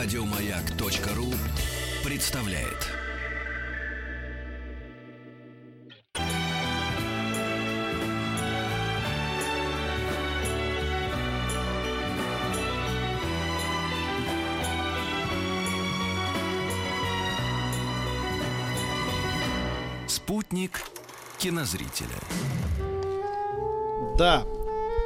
Радиомаяк.ру представляет. Спутник кинозрителя. Да.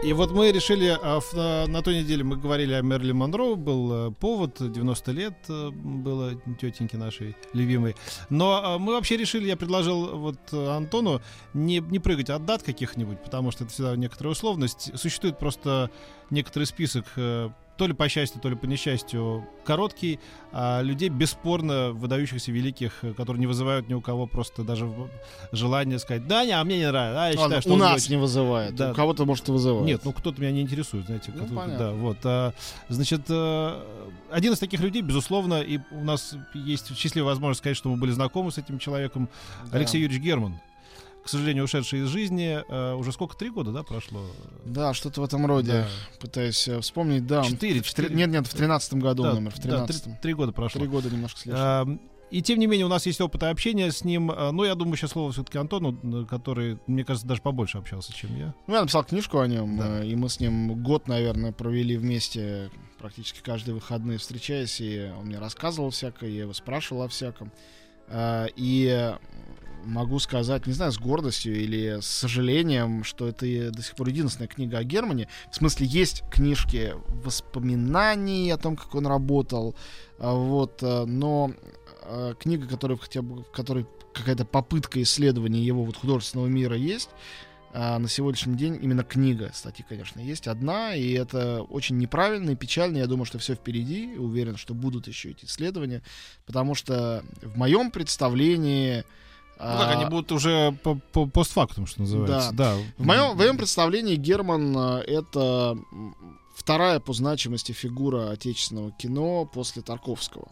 И вот мы решили, а, в- на, той неделе мы говорили о Мерли Монро, был э, повод, 90 лет э, было тетеньки нашей любимой. Но а, мы вообще решили, я предложил вот э, Антону не, не прыгать от дат каких-нибудь, потому что это всегда некоторая условность. Существует просто некоторый список, то ли по счастью, то ли по несчастью, короткий, а людей бесспорно выдающихся великих, э, которые не вызывают ни у кого просто даже желания сказать, да, не, а мне не нравится, а я считаю, Ладно, что у нас не вызывает. Да. У кого-то, может, и вызывает. нет, ну кто-то меня не интересует, знаете. Ну, понятно. да, вот. а, значит, э, один из таких людей, безусловно, и у нас есть счастливая возможность сказать, что мы были знакомы с этим человеком, Да. Алексей Юрьевич Герман. К сожалению, ушедший из жизни. э, уже сколько? Три года, да, прошло? Да, что-то в этом роде. Да. Пытаюсь э, вспомнить. Да, Четыре. Нет, нет, в тринадцатом году Да, номер. В да, тринадцатом. три, три года прошло. Три года немножко с лишним. А, И тем не менее, у нас есть опыт общения с ним. А, Ну, я думаю, сейчас слово все-таки Антону, э, который, мне кажется, даже побольше общался, чем я. Ну, я написал книжку о нем, Да. э, и мы с ним год, наверное, провели вместе, практически каждые выходные встречаясь, и он мне рассказывал всякое, я его спрашивал о всяком. А, И могу сказать, не знаю, с гордостью или с сожалением, что это до сих пор единственная книга о Германе. В смысле, есть книжки воспоминаний о том, как он работал, а, вот, э, но э, книга, которая хотя бы, в которой какая-то попытка исследования его вот художественного мира есть, а на сегодняшний день именно книга, статьи, конечно, есть одна, и это очень неправильно и печально. Я думаю, что все впереди, уверен, что будут еще эти исследования, потому что в моем представлении... Ну как, они будут уже по, по- постфактум, что называется. Да. В моем, в моем представлении Герман э, это вторая по значимости фигура отечественного кино после Тарковского.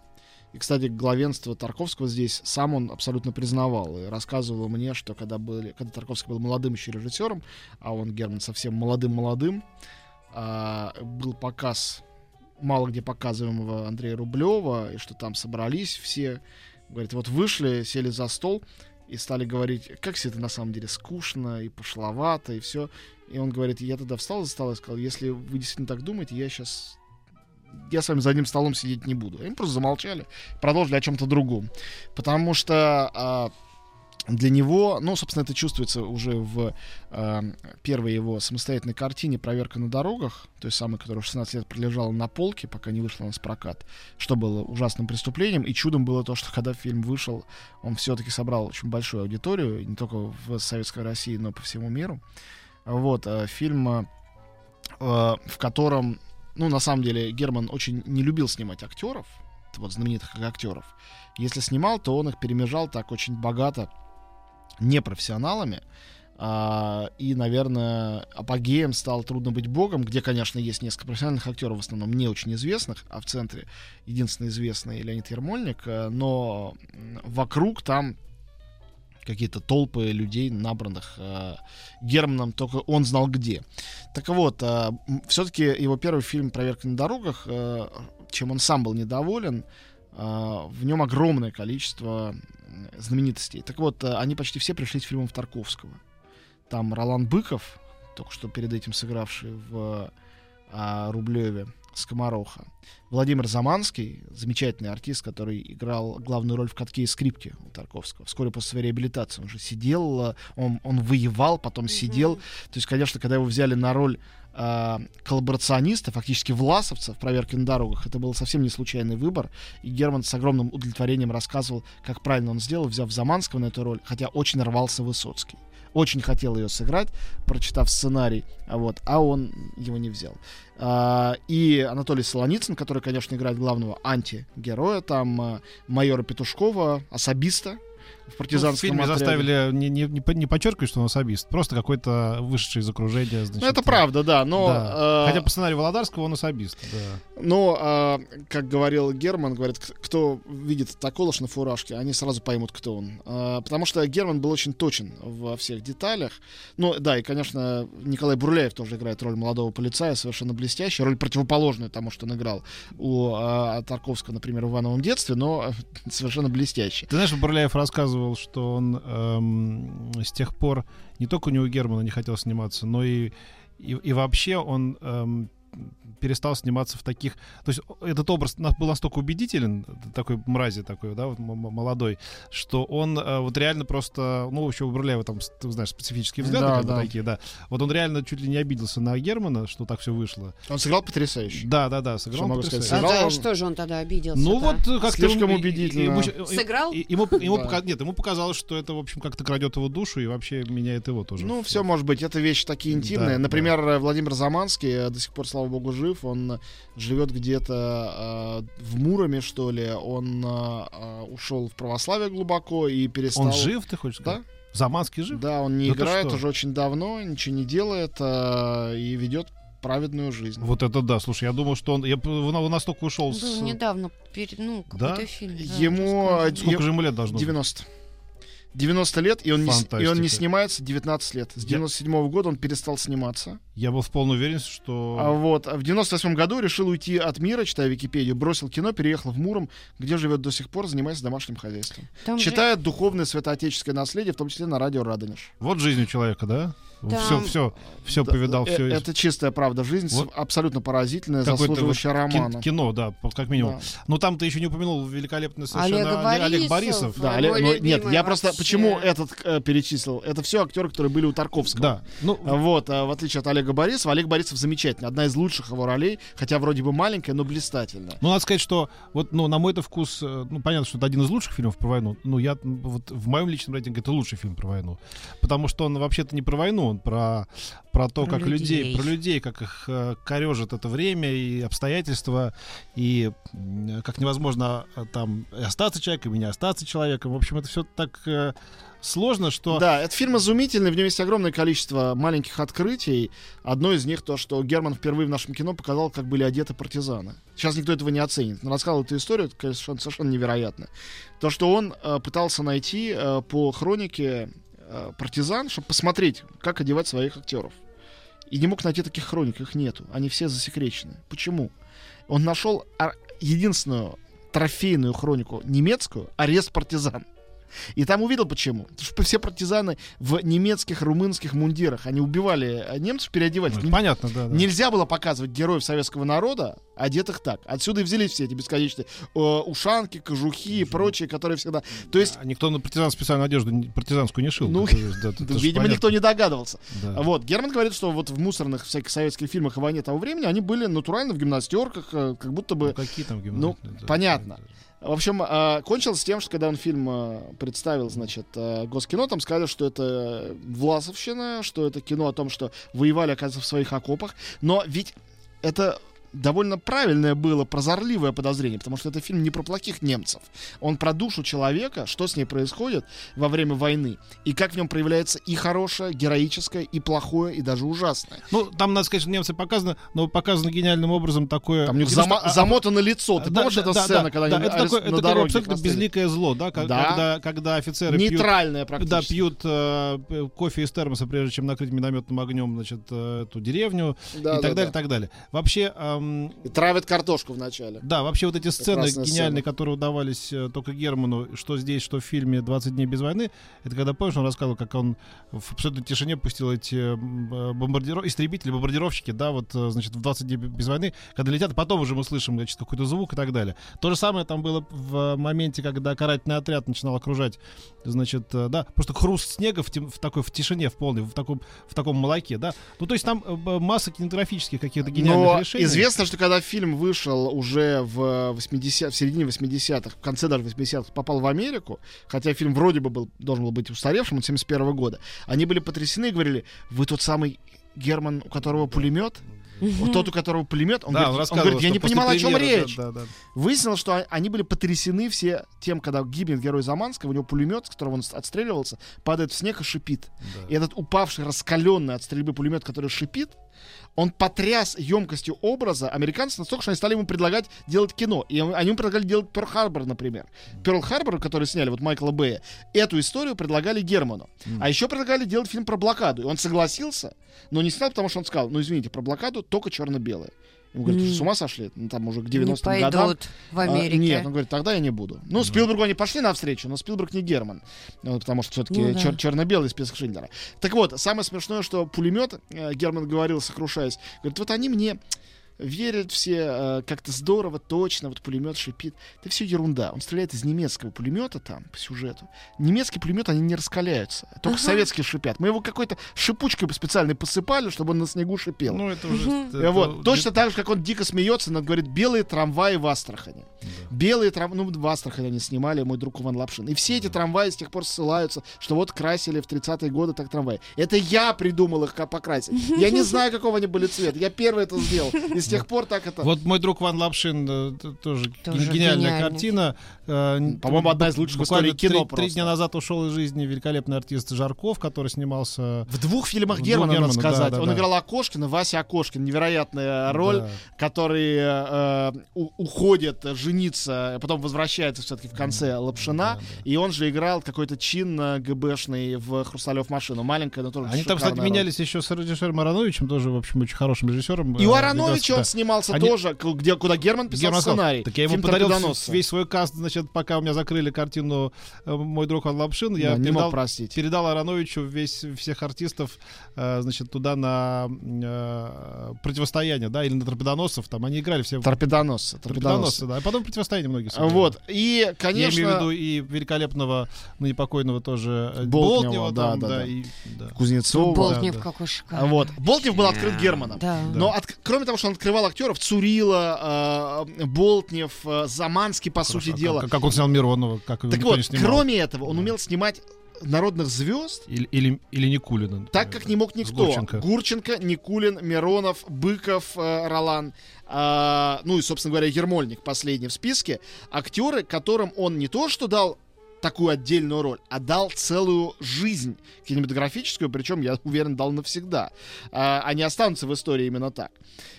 И, кстати, главенство Тарковского здесь сам он абсолютно признавал. И рассказывал мне, что когда, были, когда Тарковский был молодым еще режиссером, а он, Герман, совсем молодым-молодым, а, был показ мало где показываемого Андрея Рублева, и что там собрались все, говорит, вот вышли, сели за стол и стали говорить, как все это на самом деле скучно и пошловато, и все. И он говорит, я тогда встал за стол и сказал, если вы действительно так думаете, я сейчас я с вами за одним столом сидеть не буду. Они просто замолчали, продолжили о чем-то другом. Потому что а, для него, ну, собственно, это чувствуется уже в а, первой его самостоятельной картине «Проверка на дорогах», той самой, которая 16 лет пролежала на полке, пока не вышла на прокат, что было ужасным преступлением. И чудом было то, что когда фильм вышел, он все-таки собрал очень большую аудиторию, не только в Советской России, но и по всему миру. Вот, а, фильм, а, в котором, ну, на самом деле, Герман очень не любил снимать актеров, вот знаменитых актеров. Если снимал, то он их перемежал так очень богато непрофессионалами. А, и, наверное, апогеем стал «Трудно быть богом», где, конечно, есть несколько профессиональных актеров, в основном не очень известных, а в центре единственный известный Леонид Ермольник, э, но вокруг там какие-то толпы людей, набранных э, Германом, только он знал где. Так вот, все-таки его первый фильм «Проверка на дорогах», э, чем он сам был недоволен, э, в нем огромное количество знаменитостей. Так вот, э, они почти все пришли с фильмов Тарковского. Там Ролан Быков, только что перед этим сыгравший в а, Рублеве Скомороха. Владимир Заманский, замечательный артист, который играл главную роль в «Катке и скрипке» у Тарковского. Вскоре после своей реабилитации он же сидел, э, он, он воевал, потом сидел. То есть, конечно, когда его взяли на роль а, коллаборациониста, фактически власовца в проверке на дорогах, это был совсем не случайный выбор. И Герман с огромным удовлетворением рассказывал, как правильно он сделал, взяв Заманского на эту роль, хотя очень рвался Высоцкий. Очень хотел ее сыграть, прочитав сценарий, а вот, а он его не взял. А, и Анатолий Солоницын, который, конечно, играет главного антигероя, там а, майора Петушкова, особиста, в Ну, в партизанском фильме отряде. заставили не, не, не, не подчеркивать, что он особист, просто какой-то вышедший из окружения. Значит, Ну, это правда, да, но... да. э, Хотя по сценарию Володарского он особист, да. Но, а, как говорил Герман, говорит, кто видит таколош на фуражке, они сразу поймут, кто он. А, потому что Герман был очень точен во всех деталях. Ну, да, и, конечно, Николай Бурляев тоже играет роль молодого полицая, совершенно блестящая, роль противоположную тому, что он играл у а, Тарковского, например, в «Ивановом детстве», но совершенно блестящий. Ты знаешь, Бурляев рассказывал, что он эм, с тех пор не только у него Германа не хотел сниматься, но и, и, и вообще он эм, перестал сниматься в таких... То есть этот образ был настолько убедителен, такой мрази такой, да, вот молодой, что он э, вот реально просто... Ну, вообще у Бурляева там, ты знаешь, специфические взгляды Да, как да. такие, да. Вот он реально чуть ли не обиделся на Германа, что так все вышло. Он сыграл потрясающе. Да, да, да, сыграл Что сказать, потрясающе. А Сыграл за он- что же он тогда обиделся? Ну вот э, как Слишком убедительно. Сыграл? Ему, ему Да. пока- нет, ему показалось, что это, в общем, как-то крадет его душу и вообще меняет его тоже. Ну, все может быть. Это вещи такие интимные. Да, Например, э, Владимир Заманский э, до сих пор, слава богу, жив. Он э, живет где-то э, в Муроме, что ли. Он э, э, ушел в православие глубоко и перестал... Он жив, ты хочешь Да, сказать? Заманский жив? да, он не Да играет уже очень давно, ничего не делает э, и ведет праведную жизнь. Вот это да, слушай, я думал, что он, я, он настолько ушел с... Был недавно, перед, ну, какой-то Да? фильм. да, Ему, рассказывал. Сколько е- же ему лет должно быть? 90. 90 лет, и он, не, и он не снимается 19 лет. С Я- 97 года он перестал сниматься. Я был в полной уверенности, что... А вот а в 98 году решил уйти от мира, читая Википедию, бросил кино, переехал в Муром, где живет до сих пор, занимается домашним хозяйством. Там же- Читает духовное святоотеческое наследие, в том числе на радио Радонеж. Вот жизнь у человека, да? Там- Все, все, все Да, повидал, э, все. Это чистая правда. Жизнь Вот. абсолютно поразительная, Какой-то заслуживающая вот романа. кино, да, как минимум. Да. Ну там ты еще не упомянул великолепно Олега совершенно Олег- Олег Борисов. Да, Олег- ну, нет, я просто вообще. почему этот э, перечислил? Это все актеры, которые были у Тарковского. Да, ну, Вот, а в отличие от Олега Борисова, Олег Борисов замечательный, одна из лучших его ролей, хотя вроде бы маленькая, но блистательная. Ну, надо сказать, что вот, ну, на мой это вкус, э, ну, понятно, что это один из лучших фильмов про войну. Ну, я вот в моем личном рейтинге это лучший фильм про войну. Потому что он вообще-то не про войну, он про, про то, Про как людей. людей. про людей, как их э, корежит это время и обстоятельства, и м, как невозможно э, там и остаться человеком, и не остаться человеком. В общем, это все так э, сложно, что... Да, этот фильм изумительный, в нем есть огромное количество маленьких открытий. Одно из них то, что Герман впервые в нашем кино показал, как были одеты партизаны. Сейчас никто этого не оценит. Но рассказал эту историю, это, конечно, совершенно невероятно. То, что он э, пытался найти э, по хронике э, партизан, чтобы посмотреть, как одевать своих актеров. И не мог найти таких хроник, их нету. Они все засекречены. Почему? Он нашел а, единственную трофейную хронику немецкую «Арест партизан». И там увидел почему. Потому что все партизаны в немецких, румынских мундирах, они убивали э, немцев, переодевались. Ну, понятно, да. да. Нельзя было показывать героев советского народа, одетых так. Отсюда и взялись все эти бесконечные э, ушанки, кожухи и прочие, которые всегда... То есть, А Никто на партизан специальную одежду партизанскую не шил. Ну, да, это видимо, никто не догадывался. Да. Вот, Герман говорит, что вот в мусорных всяких советских фильмах о войне того времени они были натурально в гимнастерках, э, как будто бы... Ну, какие там Ну, гимнасты? Да, понятно. да, да. В общем, э, кончилось тем, что когда он фильм э, представил, значит, э, Госкино, там сказали, что это Власовщина, что это кино о том, что воевали, оказывается, в своих окопах. Но ведь это довольно правильное было, прозорливое подозрение, потому что это фильм не про плохих немцев. Он про душу человека, что с ней происходит во время войны, и как в нем проявляется и хорошее, героическое, и плохое, и даже ужасное. Ну, там, надо сказать, что немцы показаны, но показано гениальным образом такое... Там у них зама- что- а- замотано лицо. Ты Да, помнишь да, эту да, сцену, да, когда да, они это такое, на это дороге абсолютно оставили? безликое зло, да, как- Да. Когда, когда офицеры пьют, Нейтральное да, практически. пьют э, кофе из термоса, прежде чем накрыть минометным огнем, значит, э, эту деревню Да, и да, так далее, да. так далее. Вообще, эм, И травят картошку вначале. да, вообще вот эти сцены Прекрасная гениальные, сцена. которые удавались э, только Герману, что здесь, что в фильме «20 дней без войны», это когда, помнишь, он рассказывал, как он в абсолютной тишине пустил эти э, бомбардиров... истребители, бомбардировщики, да, вот, э, значит, в 20 дней без войны, когда летят, потом уже мы слышим, значит, какой-то звук и так далее. То же самое там было в моменте, когда карательный отряд начинал окружать, значит, да, просто хруст снега в, тем- в такой, в тишине, в полной, в таком, в таком молоке, да. Ну, то есть там масса кинематографических каких-то гениальных Но решений. известно, что когда фильм вышел уже в, 80, в середине 80-х, в конце даже 80-х, попал в Америку, хотя фильм вроде бы был, должен был быть устаревшим, он 71 года, они были потрясены и говорили, вы тот самый Герман, у которого пулемет? Вот тот, у которого пулемет, он, Да, говорит, он рассказывал, говорит, я не понимал, о чем речь. да, да, да. Выяснилось, что они были потрясены все тем, когда гибнет герой Заманского, у него пулемет, с которого он отстреливался, падает в снег и шипит. Да. И этот упавший, раскаленный от стрельбы пулемет, который шипит, он потряс емкостью образа американцев настолько, что они стали ему предлагать делать кино. И они ему предлагали делать Перл Харбор, например. Перл Харбор, который сняли, вот Майкла Бэя, эту историю предлагали Герману. А еще предлагали делать фильм про блокаду. И он согласился, но не снял, потому что он сказал, ну извините, про блокаду только черно-белое. Ему говорят, М. с ума сошли? Ну, там уже к Не 90-м годам. пойдут в А, Америке. нет, он говорит, тогда я не буду. Ну, Спилбергу они пошли навстречу, но Спилберг не Герман. Ну, потому что все-таки Ну да. черно-белый список Шиндлера. Так вот, самое смешное, что пулемет, э, Герман говорил, сокрушаясь, говорит, вот они мне верят все э, как-то здорово, точно, вот пулемет шипит. Это все ерунда. Он стреляет из немецкого пулемета там, по сюжету. Немецкий пулемет, они не раскаляются. Только Ага. советские шипят. Мы его какой-то шипучкой специальной посыпали, чтобы он на снегу шипел. Ну, это уже... Вот, это- точно так же, как он дико смеется, он говорит, белые трамваи в Астрахани. Да. Белые трамваи, ну, в Астрахани они снимали, мой друг Иван Лапшин. И все эти трамваи с тех пор ссылаются, что вот красили в 30-е годы так трамваи. Это я придумал их как покрасить. Я не знаю, какого они были цвет. Я первый это сделал. И с тех пор так это... Вот мой друг Ван Лапшин, э, тоже, Тоже гениальная картина. Э, По-моему, одна из лучших в истории кино три- дня назад ушел из жизни великолепный артист Жарков, который снимался... В двух фильмах Германа, надо сказать. Он играл Окошкина, Вася Окошкин. Невероятная роль, который э, уходит жениться, а потом возвращается все-таки в конце Лапшина. да, да. И он же играл какой-то чин э, ГБшный в «Хрусталев машину». Маленькая, но тоже Они там, кстати, роль. менялись еще с режиссером Ароновичем, тоже, в общем, очень хорошим режиссером. И у Э, Ароновича да. он снимался Они- тоже, где, куда Герман писал Герман сценарий. Так я ему Фильм подарил весь свой каст, значит, пока у меня закрыли картину э, «Мой друг Ван Лапшин», я Да, передал, простить. передал Ароновичу весь, всех артистов, э, значит, туда на э, противостояние, да, или на торпедоносцев, там они играли все Торпедоносцы. торпедоносцы, Торпедоносцы. да, а потом противостояние многие сыграли. Вот. И, Я конечно, имею в виду и великолепного, ну, непокойного тоже э, Болтнева, Болтнева, да, там, да, да. и, да. Кузнецова. Болтнев да. какой А шикарный. Вот. Болтнев был открыт Германом. Да. Но от- кроме того, что он открывал актеров, Цурила, э, Болтнев, э, Заманский, по сути Хорошо, а дела. Как, как он снял Миронова, как Так вот, кроме этого, он Да. умел снимать народных звезд, Или, или, или Никулина. так как не мог никто. Гурченко. Гурченко, Никулин, Миронов, Быков, э, Ролан, а, ну и, собственно говоря, Ермольник последний в списке. Актеры, которым он не то что дал такую отдельную роль, а дал целую жизнь кинематографическую, причем, я уверен, дал навсегда. А, они останутся в истории именно так.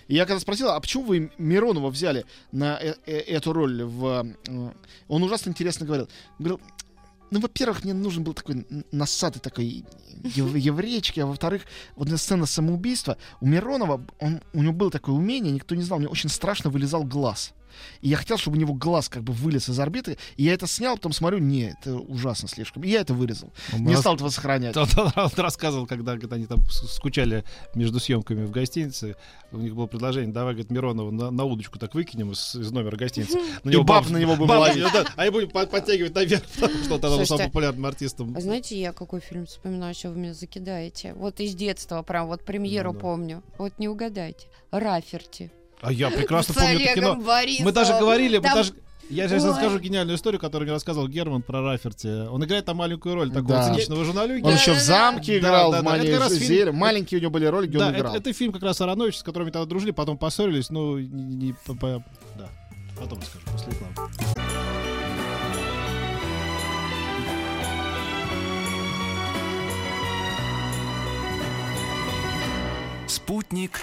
И я когда спросил, а почему вы Миронова взяли на э- э- эту роль в... э, Он ужасно интересно говорил. Говорил, ну, во-первых, мне нужен был такой н- носатый такой ев- а во-вторых, вот эта сцена самоубийства, у Миронова, он, у него было такое умение, никто не знал, мне очень страшно вылезал глаз. И я хотел, чтобы у него глаз как бы вылез из орбиты, и я это снял, потом смотрю, не, это ужасно слишком. И я это вырезал. Он Не рас- стал этого сохранять. Он, он- он рассказывал, когда говорит, они там скучали между съемками в гостинице, у них было предложение, давай, говорит, Миронова на, на удочку так выкинем из, из номера гостиницы. На И баб на него будем баб- ловить. да, а я будем под- подтягивать наверх, потому что тогда он стал популярным артистом. А знаете, я какой фильм вспоминаю, что вы меня закидаете? Вот из детства, прям вот премьеру Ну да. помню. Вот не угадайте. Раферти. А я прекрасно С помню это кино. Борисовым. Мы даже говорили, мы Там- даже... Я сейчас Ой. расскажу гениальную историю, которую мне рассказывал Герман про Раферти. Он играет там маленькую роль такого Да. циничного журналюги. Он еще в Да-да-да. замке Да, играл, да, в да. Это «Мане фильм- Зеле». Маленькие у него были ролики, Да, он это, играл. это фильм как раз Аронович, с которыми тогда дружили, потом поссорились, ну, не, не- по- по- да, потом расскажу, после рекламы. Спутник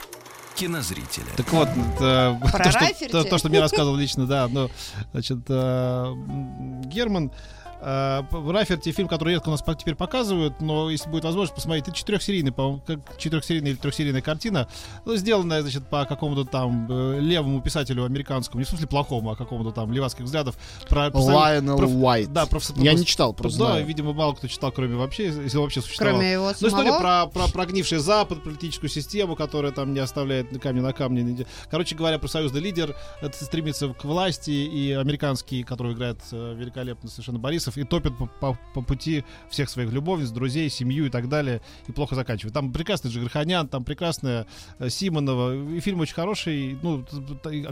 кинозрителя. Так вот, э, Про то, что, то, то, что мне рассказывал лично, да, ну, значит, э, Герман, Раферти фильм, который редко у нас теперь показывают, но если будет возможность посмотреть, это четырехсерийный, по-моему, как четырехсерийная или трехсерийная картина, ну, сделанная, значит, по какому-то там э, левому писателю американскому, не в смысле плохому, а какому-то там левацких взглядов. Про, Лайонел проф- Уайт. Да, проф- Я проф- не читал, Да, просто знаю. видимо, мало кто читал, кроме вообще, если вообще существовал. Кроме его Ну, история самого. про, про прогнивший Запад, политическую систему, которая там не оставляет камня на камне. Короче говоря, профсоюзный лидер это стремится к власти, и американский, который играет э, великолепно совершенно Борисов, Борисов и топит по, по- по пути всех своих любовниц, друзей, семью и так далее, и плохо заканчивает. Там прекрасный Джигарханян, там прекрасная э, Симонова, и фильм очень хороший, ну,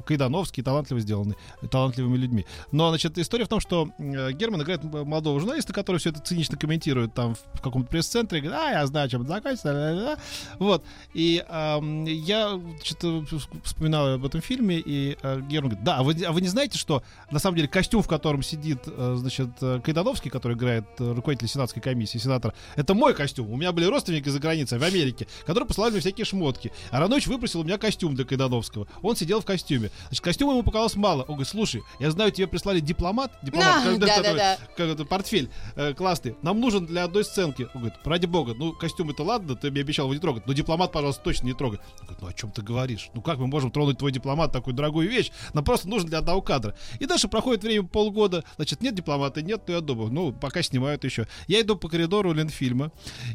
Кайдановский, талантливо сделанный, талантливыми людьми. Но, значит, история в том, что э, Герман играет м- молодого журналиста, который все это цинично комментирует там в, каком-то пресс-центре, говорит, а, я знаю, чем это ля-ля-ля». вот. И ам, я что-то вспоминал об этом фильме, и э, Герман говорит, да, а вы, а вы не знаете, что на самом деле костюм, в котором сидит, э, значит, э, Кайдановский, который играет э, руководитель сенатской комиссии, сенатор, это мой костюм. У меня были родственники за границей, в Америке, которые посылали мне всякие шмотки. А Ранович выпросил у меня костюм для Кайдановского. Он сидел в костюме. Значит, костюма ему показалось мало. Он говорит, слушай, я знаю, тебе прислали дипломат, дипломат, А, который- да-да-да. как это, портфель э, классный. Нам нужен для одной сценки. Он говорит, ради бога, ну костюм это ладно, ты мне обещал его не трогать, но дипломат, пожалуйста, точно не трогай. Он говорит, ну о чем ты говоришь? Ну как мы можем тронуть твой дипломат, такую дорогую вещь? Нам просто нужен для одного кадра. И дальше проходит время полгода, значит, нет дипломата, нет, ну я думаю, ну пока снимают еще. Я иду по коридору Ленфильма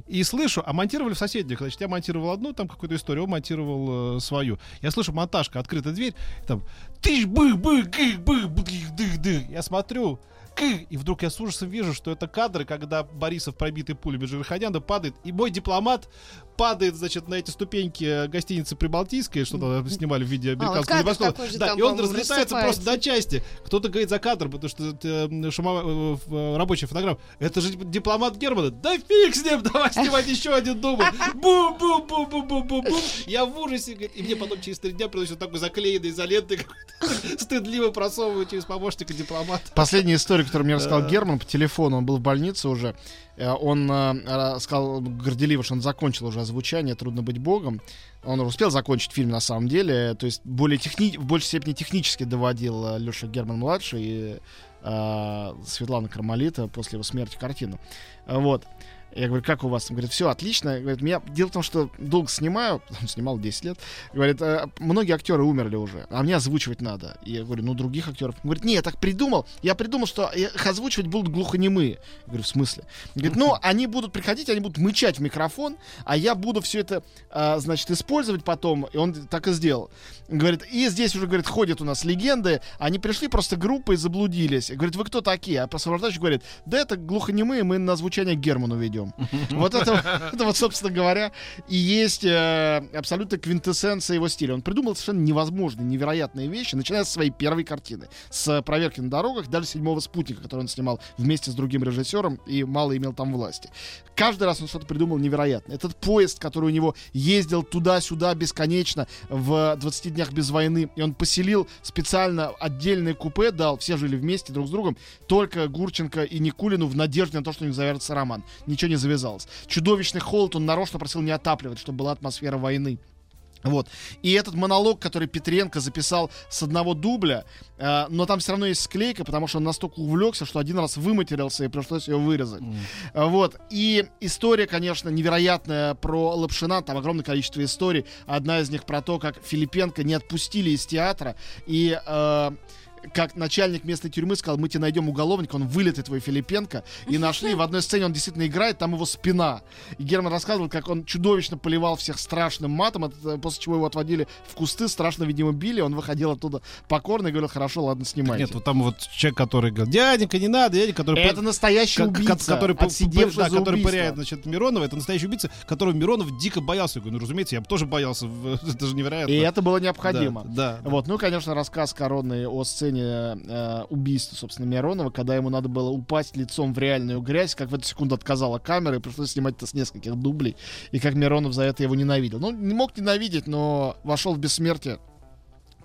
и слышу, а монтировали в соседних, значит, я монтировал одну там какую-то историю, он монтировал э, свою. Я слышу монтажка, открыта дверь, там, тыщ, бых, бых, гых, бых, бых, дых, дых. Я смотрю! И вдруг я с ужасом вижу, что это кадры, когда Борисов, пробитый пулями Джигарханяна, падает, и мой дипломат падает, значит, на эти ступеньки э, гостиницы Прибалтийской, что там снимали в виде американского кадр небоскреба. же Да, там, и он разлетается просто на рассыпается. части. Кто-то говорит за кадр, потому что это э, шумовая, э, э, рабочая фотография. Это же дипломат Германа. Да фиг с ним, давай снимать еще один дубль. бум бум бум бум бум бум бум Я в ужасе. говорит, И мне потом через три дня приносят такой заклеенный изолентой, стыдливо просовывают через помощника дипломата. Последняя история, которую мне рассказал. Герман по телефону, он был в больнице уже. Он сказал горделиво, что он закончил уже озвучание «Трудно быть богом». Он успел закончить фильм на самом деле, то есть более техни... в большей степени технически доводил Леша Герман-младший и э, Светлана Кармалита после его смерти картину. Э, Вот. Я говорю, как у вас? Он говорит, все отлично. Говорит, меня... Дело в том, что долго снимаю, снимал 10 лет. Говорит, «э, многие актеры умерли уже, а мне озвучивать надо. И я говорю, ну других актеров. Он говорит, не, я так придумал. Я придумал, что их озвучивать будут глухонемые. Я говорю, в смысле? Он говорит, ну, они будут приходить, они будут мычать в микрофон, а я буду все это, а, значит, использовать потом. И он так и сделал. Он Говорит, и здесь уже, говорит, ходят у нас легенды. Они пришли просто группой и заблудились. Говорит, вы кто такие? А сопровождающий говорит, да это глухонемые, мы на звучание Герману ведем. Вот это, это вот, собственно говоря, и есть э, абсолютно квинтэссенция его стиля. Он придумал совершенно невозможные, невероятные вещи, начиная с своей первой картины, с проверки на дорогах, даже седьмого спутника, который он снимал вместе с другим режиссером и мало имел там власти. Каждый раз он что-то придумал невероятное. Этот поезд, который у него ездил туда-сюда бесконечно в 20 днях без войны, и он поселил специально отдельное купе, дал, все жили вместе друг с другом, только Гурченко и Никулину в надежде на то, что у них завяжется роман. Ничего не завязалось. Чудовищный холод он нарочно просил не отапливать, чтобы была атмосфера войны. Вот. И этот монолог, который Петренко записал с одного дубля, э, но там все равно есть склейка, потому что он настолько увлекся, что один раз выматерился и пришлось ее вырезать. Э, Вот. И история, конечно, невероятная про Лапшина. Там огромное количество историй. Одна из них про то, как Филипенко не отпустили из театра. И э, как начальник местной тюрьмы сказал, мы тебе найдем уголовника, он вылитый твой Филипенко. И нашли, в одной сцене он действительно играет, там его спина. И Герман рассказывал, как он чудовищно поливал всех страшным матом, это, после чего его отводили в кусты, страшно, видимо, били. Он выходил оттуда покорно и говорил, хорошо, ладно, снимайте. Нет, вот там вот человек, который говорит, дяденька, не надо, дяденька, который... Это настоящий убийца, который, отсидевший да, который убийство. пыряет, значит, Миронова, это настоящий убийца, которого Миронов дико боялся. Я говорю, ну, разумеется, я бы тоже боялся, это же невероятно. И это было необходимо. Да, да. Вот, ну, конечно, рассказ коронный о сцене э, убийства, собственно, Миронова, когда ему надо было упасть лицом в реальную грязь, как в эту секунду отказала камера, и пришлось снимать это с нескольких дублей, и как Миронов за это его ненавидел. Ну, не мог ненавидеть, но вошел в бессмертие.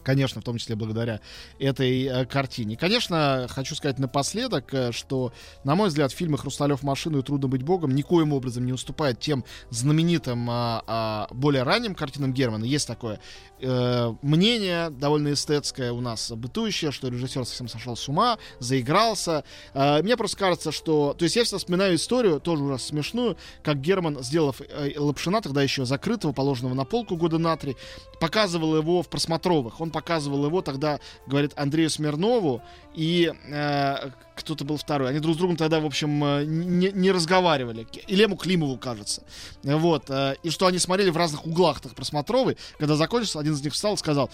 Конечно, в том числе благодаря этой э, картине. Конечно, хочу сказать напоследок, э, что, на мой взгляд, фильмы «Хрусталев машину» и «Трудно быть богом» никоим образом не уступают тем знаменитым, а, а, более ранним картинам Германа. Есть такое э, мнение, довольно эстетское у нас бытующее, что режиссер совсем сошел с ума, заигрался. Э, мне просто кажется, что... То есть я всегда вспоминаю историю, тоже ужасно смешную, как Герман, сделав э, Лапшина, тогда еще закрытого, положенного на полку года на три, показывал его в просмотровых. Он показывал его тогда, говорит, Андрею Смирнову и э, кто-то был второй. Они друг с другом тогда, в общем, э, не, не разговаривали. И Лему Климову, кажется. Вот. э, и что они смотрели в разных углах так просмотровой. Когда закончился, один из них встал и сказал,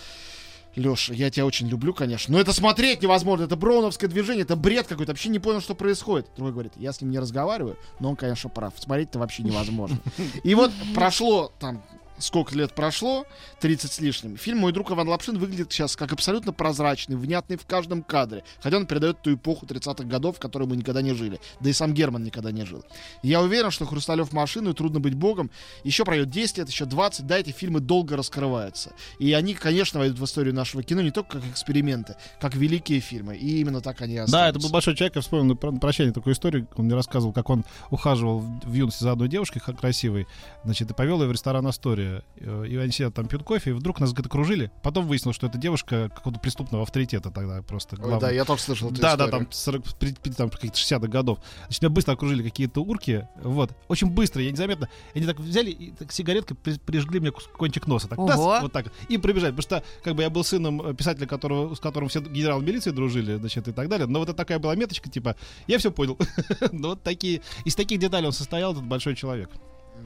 Леша, я тебя очень люблю, конечно, но это смотреть невозможно, это броуновское движение, это бред какой-то, вообще не понял, что происходит. Другой говорит, я с ним не разговариваю, но он, конечно, прав, смотреть-то вообще невозможно. И вот прошло там сколько лет прошло, 30 с лишним, фильм «Мой друг Иван Лапшин» выглядит сейчас как абсолютно прозрачный, внятный в каждом кадре, хотя он передает ту эпоху 30-х годов, в которой мы никогда не жили, да и сам Герман никогда не жил. Я уверен, что «Хрусталев машину» и «Трудно быть богом» еще пройдет 10 лет, еще 20, да, эти фильмы долго раскрываются. И они, конечно, войдут в историю нашего кино не только как эксперименты, как великие фильмы, и именно так они и Да, останутся. это был большой человек, я вспомнил на про- на прощание такую историю, он мне рассказывал, как он ухаживал в, в юности за одной девушкой красивой, значит, и повел ее в ресторан «Астория». Э, И они сидят там, пьют кофе, и вдруг нас где-то окружили. Потом выяснилось, что это девушка какого-то преступного авторитета тогда просто. Ой, да, я тоже слышал эту Да, да, историю. там, 40, при- при- там каких-то 60-х годов. Значит, меня быстро окружили какие-то урки, вот, очень быстро, я незаметно, они так взяли и так сигареткой при- прижгли мне кончик носа, так, тас, Ого. вот так, и прибежали, потому что, как бы, я был сыном э, писателя, которого, с которым все генерал милиции дружили, значит, и так далее, но вот это такая была меточка, типа, я все понял, ну, вот такие, из таких деталей он состоял, этот большой человек.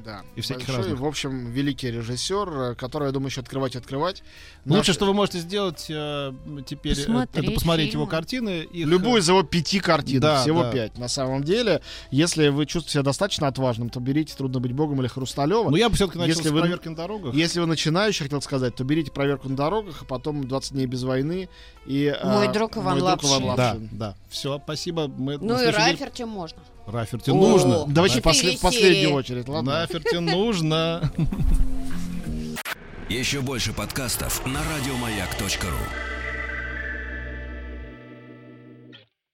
Да. И всяких Большой, разных. В общем, великий режиссер, э, который, я думаю, еще открывать и открывать. Лучше, Наши- что вы можете сделать э, теперь, э, Посмотреть это посмотреть его фильмы. картины. их, Любую из его пяти картин, Да, всего да. пять. На самом деле, если вы чувствуете себя достаточно отважным, то берите «Трудно быть богом» или «Хрусталева». Ну, я бы все-таки начал Если с вы- проверки на дорогах. Если вы начинающий, хотел сказать, то берите «Проверку на дорогах», а потом «20 дней без войны» и Мой а, друг Иван «Мой друг Иван Лапшин». Да, Лапшин». да. Все, спасибо. Мы Ну и следующей неделе- Раферти можно. Раферти О, нужно. Давайте в последнюю очередь, ладно? Раферти нужно. Еще больше подкастов на радиомаяк.ру.